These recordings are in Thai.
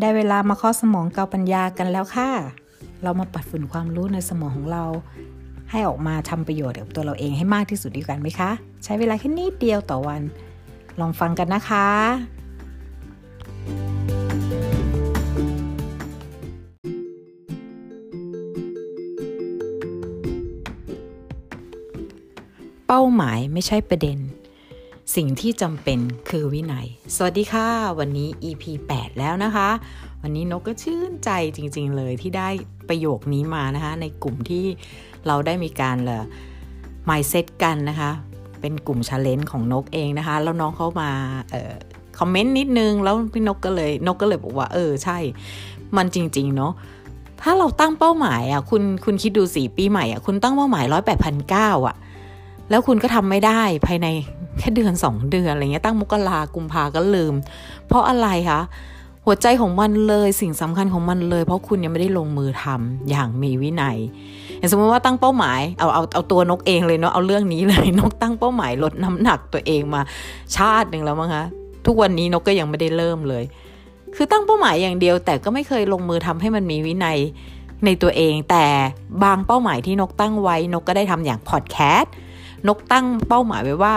ได้เวลามาข้อสมองเกาปัญญากันแล้วค่ะ เรามาปัดฝุ่นความรู้ในสมองของเรา ให้ออกมาทำประโยชน์กับตัวเราเองให้มากที่สุดดีกันไหมคะ ใช้เวลาแค่นิดเดียวต่อวัน ลองฟังกันนะคะ เป้าหมายไม่ใช่ประเด็น สิ่งที่จำเป็นคือวินัย สวัสดีค่ะ วันนี้ EP 8 แล้วนะคะ วันนี้นกก็ชื่นใจจริง ๆ เลยที่ได้ประโยคนี้มานะคะ ในกลุ่มที่เราได้มีการเ mindset กันนะคะ เป็นกลุ่ม challenge ของนกเองนะคะ แล้วน้องเขามาเอ่อคอมเมนต์นิดนึง แล้วพี่นกก็เลยนกก็เลยบอกว่า เออใช่ มันจริง ๆ เนาะถ้าเราตั้งเป้าหมายอะคุณคุณคิดดูสิปีใหม่อะคุณตั้งเป้าหมายร้อยแปดพันเก้าอะ แล้วคุณก็ทำไม่ได้ภายในแค่เดือนสองเดือนอะไรเงี้ยตั้งมกรากุมภาก็ลืม เพราะอะไรคะหัวใจของมันเลยสิ่งสำคัญของมันเลย เพราะคุณยังไม่ได้ลงมือทำอย่างมีวินัยอย่างสมมติว่าตั้งเป้าหมายเอาเอาเอาตัวนกเองเลยเนาะเอาเรื่องนี้เลยนกตั้งเป้าหมายลดน้ำหนักตัวเองมาชาติหนึ่งแล้วมั้งคะทุกวันนี้นกก็ยังไม่ได้เริ่มเลย คือตั้งเป้าหมายอย่างเดียว แต่ก็ไม่เคยลงมือทำให้มันมีวินัยในตัวเอง แต่บางเป้าหมายที่นกตั้งไว้นกก็ได้ทำอย่างพอดแคสต์ นกตั้งเป้าหมายไว้ว่า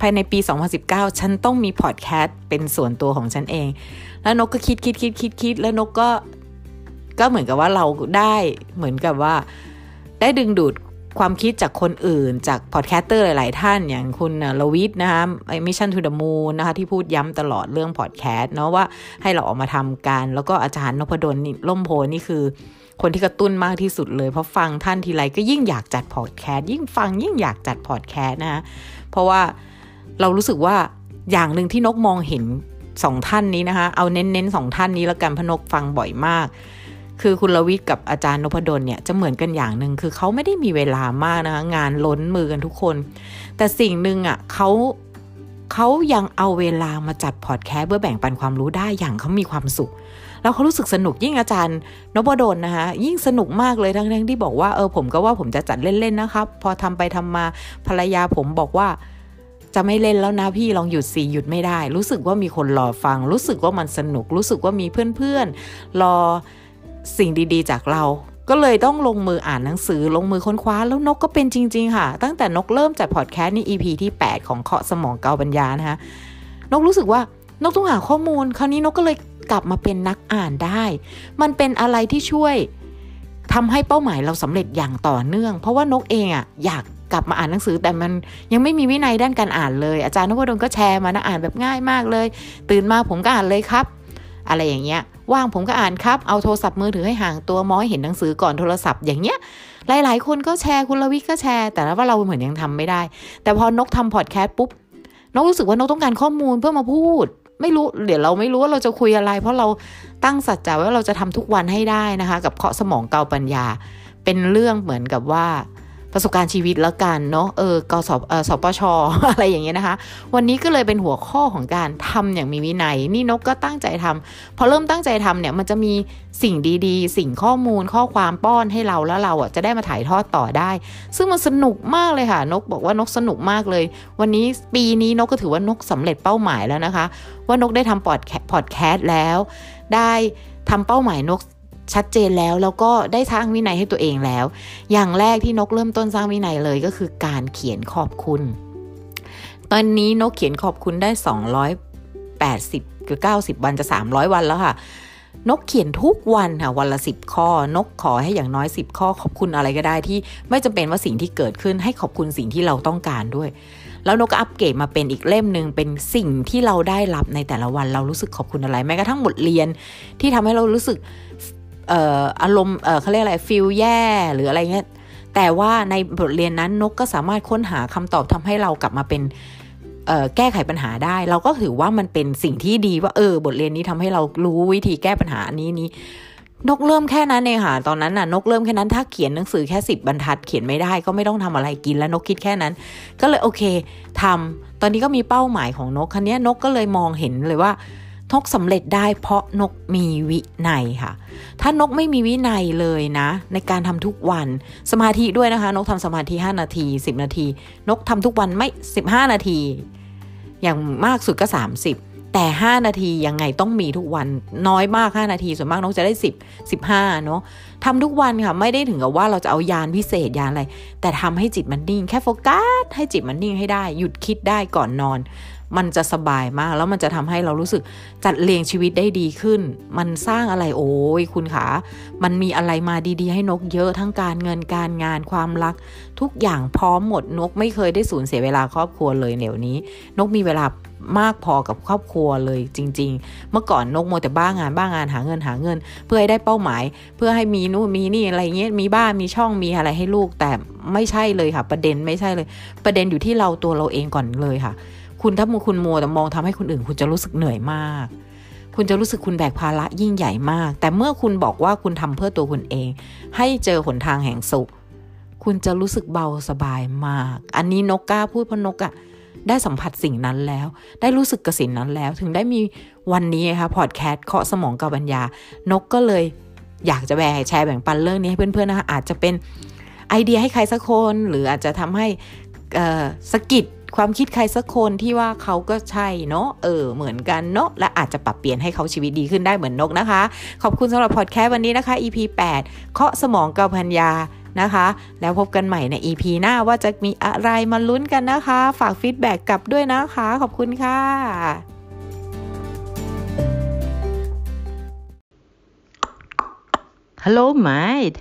ภายในปี 2019 ฉันต้องมีพอดแคสต์เป็นส่วนตัวของฉันเอง แล้วนกก็คิดคิดคิดคิดคิดแล้วนกก็ก็เหมือนกับว่าเราได้เหมือนกับว่า ได้ดึงดูดความคิดจากคนอื่น จาก podcaster หลาย ๆ ท่านอย่างคุณรวิศนะคะไอ Mission To The Moon นะคะที่พูดย้ำตลอดเรื่องพอดแคสต์เนาะว่าให้เราออกมาทำกันแล้วก็อาจารย์นพดลล่มโพนี่คือ คนที่กระตุ้นมากที่สุดเลย เพราะฟังท่านทีไรก็ยิ่งอยากจัดพอดแคสต์ยิ่งฟังยิ่งอยากจัดพอดแคสต์นะคะเพราะว่าเรารู้สึกว่าอย่างหนึ่งที่นกมองเห็นสองท่านนี้นะคะ เอาเน้นๆสองท่านนี้แล้วกันพนกฟังบ่อยมาก คือคุณลวิทย์กับอาจารย์นพดลเนี่ยจะเหมือนกันอย่างหนึ่งคือเขาไม่ได้มีเวลามากนะคะงานล้นมือกันทุกคน แต่สิ่งหนึ่งอะเขา เขายังเอาเวลามาจัดพอดแคสต์เพื่อแบ่งปันความรู้ได้อย่างเขามีความสุข แล้วเขารู้สึกสนุกยิ่งอาจารย์นพดลนะคะยิ่งสนุกมากเลยทั้งๆที่บอกว่าเออผมก็ว่าผมจะจัดเล่นๆนะครับ พอทำไปทำมาภรรยาผมบอกว่าจะไม่เล่นแล้วนะพี่ลองหยุดสิหยุดไม่ได้ รู้สึกว่ามีคนรอฟัง รู้สึกว่ามันสนุก รู้สึกว่ามีเพื่อนๆรอสิ่งดีๆ จากเรา ก็เลยต้องลงมืออ่านหนังสือลงมือค้นคว้าแล้วนกก็เป็นจริง ๆ ค่ะ ตั้งแต่นกเริ่มจัดพอดแคสต์นี่ EP ที่ 8 ของเคาะสมองเกาปัญญานะคะนกรู้สึกว่านกต้องหาข้อมูล คราวนี้นกก็เลยกลับมาเป็นนักอ่านได้ มันเป็นอะไรที่ช่วยทำให้เป้าหมายเราสำเร็จอย่างต่อเนื่อง เพราะว่านกเองอะ่ะอยากกลับมาอ่านหนังสือแต่มันยังไม่มีวินัยด้านการอ่านเลย อาจารย์นพดลก็แชร์มานะอ่านแบบง่ายมากเลย ตื่นมาผมก็อ่านเลยครับ อะไรอย่างเงี้ย ว่างผมก็อ่านครับ เอาโทรศัพท์มือถือให้ห่างตัวมองให้เห็นหนังสือก่อนโทรศัพท์อย่างเงี้ย หลาย ๆ คนก็แชร์คุณลวิทก็แชร์ แต่ว่าเราเหมือนยังทำไม่ได้ แต่พอนกทำพอดแคสต์ปุ๊บ นกรู้สึกว่านกต้องการข้อมูลเพื่อมาพูด ไม่รู้เดี๋ยวเราไม่รู้ว่าเราจะคุยอะไร เพราะเราตั้งสัจจะว่าเราจะทำทุกวันให้ได้นะคะ กับเคาะสมองเกาปัญญา เป็นเรื่องเหมือนกับว่า ประสบการณ์ชีวิตแล้วกันเนาะเออกสเออสปชอะไรอย่างเงี้ยนะคะ วันนี้ก็เลยเป็นหัวข้อของการทำอย่างมีวินัย นี่นกก็ตั้งใจทำพอเริ่มตั้งใจทำเนี่ยมันจะมีสิ่งดีๆ สิ่งข้อมูลข้อความป้อนให้เราแล้วเราอะจะได้มาถ่ายทอดต่อได้ ซึ่งมันสนุกมากเลยค่ะ นกบอกว่านกสนุกมากเลย วันนี้ปีนี้นกก็ถือว่านกสำเร็จเป้าหมายแล้วนะคะ ว่านกได้ทำพอดแคสต์แล้วได้ทำเป้าหมายนก ชัดเจนแล้วแล้วก็ได้สร้างวินัยให้ตัวเองแล้ว อย่างแรกที่นกเริ่มต้นสร้างวินัยเลยก็คือการเขียนขอบคุณ ตอนนี้นกเขียนขอบคุณได้ 280คือ90 วันจะ 300 วันแล้วค่ะนกเขียนทุกวันค่ะวันละ10ข้อ นกขอให้อย่างน้อย10ข้อ ขอบคุณอะไรก็ได้ที่ ไม่จำเป็นว่าสิ่งที่เกิดขึ้นให้ขอบคุณสิ่งที่เราต้องการด้วย แล้วนกก็อัปเกรดมาเป็นอีกเล่มหนึ่งเป็นสิ่งที่เราได้รับในแต่ละวันเรารู้สึกขอบคุณอะไรแม้กระทั่งบทเรียนที่ทำให้เรารู้สึก อารมณ์เขาเรียกอะไรฟิลแย่หรืออะไรเงี้ยแต่ว่าในบทเรียนนั้นนกก็สามารถค้นหาคำตอบทำให้เรากลับมาเป็นแก้ไขปัญหาได้ เราก็ถือว่ามันเป็นสิ่งที่ดีว่าเออบทเรียนนี้ทำให้เรารู้วิธีแก้ปัญหานี้นี้นกเริ่มแค่นั้นเองค่ะตอนนั้นน่ะนกเริ่มแค่นั้นถ้าเขียนหนังสือแค่สิบบรรทัดเขียนไม่ได้ก็ไม่ต้องทำอะไรกินแล้วนกคิดแค่นั้น ก็เลยโอเคทำตอนนี้ก็มีเป้าหมายของนกคันนี้นกก็เลยมองเห็นเลยว่า นกสำเร็จได้เพราะนกมีวินัยค่ะ ถ้านกไม่มีวินัยเลยนะ ในการทำทุกวันสมาธิด้วยนะคะ นกทำสมาธิ 5 นาที 10 นาที นกทำทุกวันไม่ 15 นาที อย่างมากสุดก็ 30 แต่ 5 นาทียังไงต้องมีทุกวันน้อยมาก 5 นาที ส่วนมากน้องจะได้ 10 15 เนาะทำทุกวันค่ะไม่ได้ถึงกับว่าเราจะเอายานพิเศษยานอะไร แต่ทำให้จิตมันนิ่ง แค่โฟกัสให้จิตมันนิ่งให้ได้ หยุดคิดได้ก่อนนอน มันจะสบายมาก แล้วมันจะทำให้เรารู้สึกจัดเรียงชีวิตได้ดีขึ้น มันสร้างอะไรโอ้ยคุณขา มันมีอะไรมาดีๆ ให้นกเยอะทั้งการเงินการงานความรัก ทุกอย่างพร้อมหมดนกไม่เคยได้สูญเสียเวลาครอบครัวเลยเดี๋ยวนี้ นกมีเวลามากพอกับครอบครัวเลยจริง ๆ เมื่อก่อนนกโมแต่บ้างานบ้างานหาเงินหาเงิน เพื่อให้ได้เป้าหมาย เพื่อให้มีนู่นมีนี่อะไรเงี้ยมีบ้านมีช่องมีอะไรให้ลูกแต่ไม่ใช่เลยค่ะ ประเด็นไม่ใช่เลย ประเด็นอยู่ที่เราตัวเราเองก่อนเลยค่ะ คุณถ้ามูคุณมัวแต่มองทำให้คนอื่น คุณจะรู้สึกเหนื่อยมาก คุณจะรู้สึกคุณแบกภาระยิ่งใหญ่มาก แต่เมื่อคุณบอกว่าคุณทำเพื่อตัวคุณเอง ให้เจอหนทางแห่งสุข คุณจะรู้สึกเบาสบายมาก อันนี้นกกล้าพูดเพราะนกอะ่ะได้สัมผัสสิ่งนั้นแล้ว ได้รู้สึกกับสิ่งนั้นแล้ว ถึงได้มีวันนี้ค่ะพอดแคสต์เคาะสมองกับปัญญา นกก็เลยอยากจะแบ่งแชร์แบ่งปันเรื่องนี้ให้เพื่อนๆนะคะอาจจะเป็นไอเดียให้ใครสักคน หรืออาจจะทำให้สกิด ความคิดใครสักคนที่ว่าเขาก็ใช่เนาะเออเหมือนกันเนาะและอาจจะปรับเปลี่ยนให้เขาชีวิตดีขึ้นได้เหมือนนกนะคะ ขอบคุณสำหรับพอดแคสต์วันนี้นะคะ EP 8 เคาะสมองกับพัญญานะคะ แล้วพบกันใหม่ใน EP หน้าว่าจะมีอะไรมาลุ้นกันนะคะ ฝากฟีดแบ็กกลับด้วยนะคะ ขอบคุณค่ะ Hello, mate.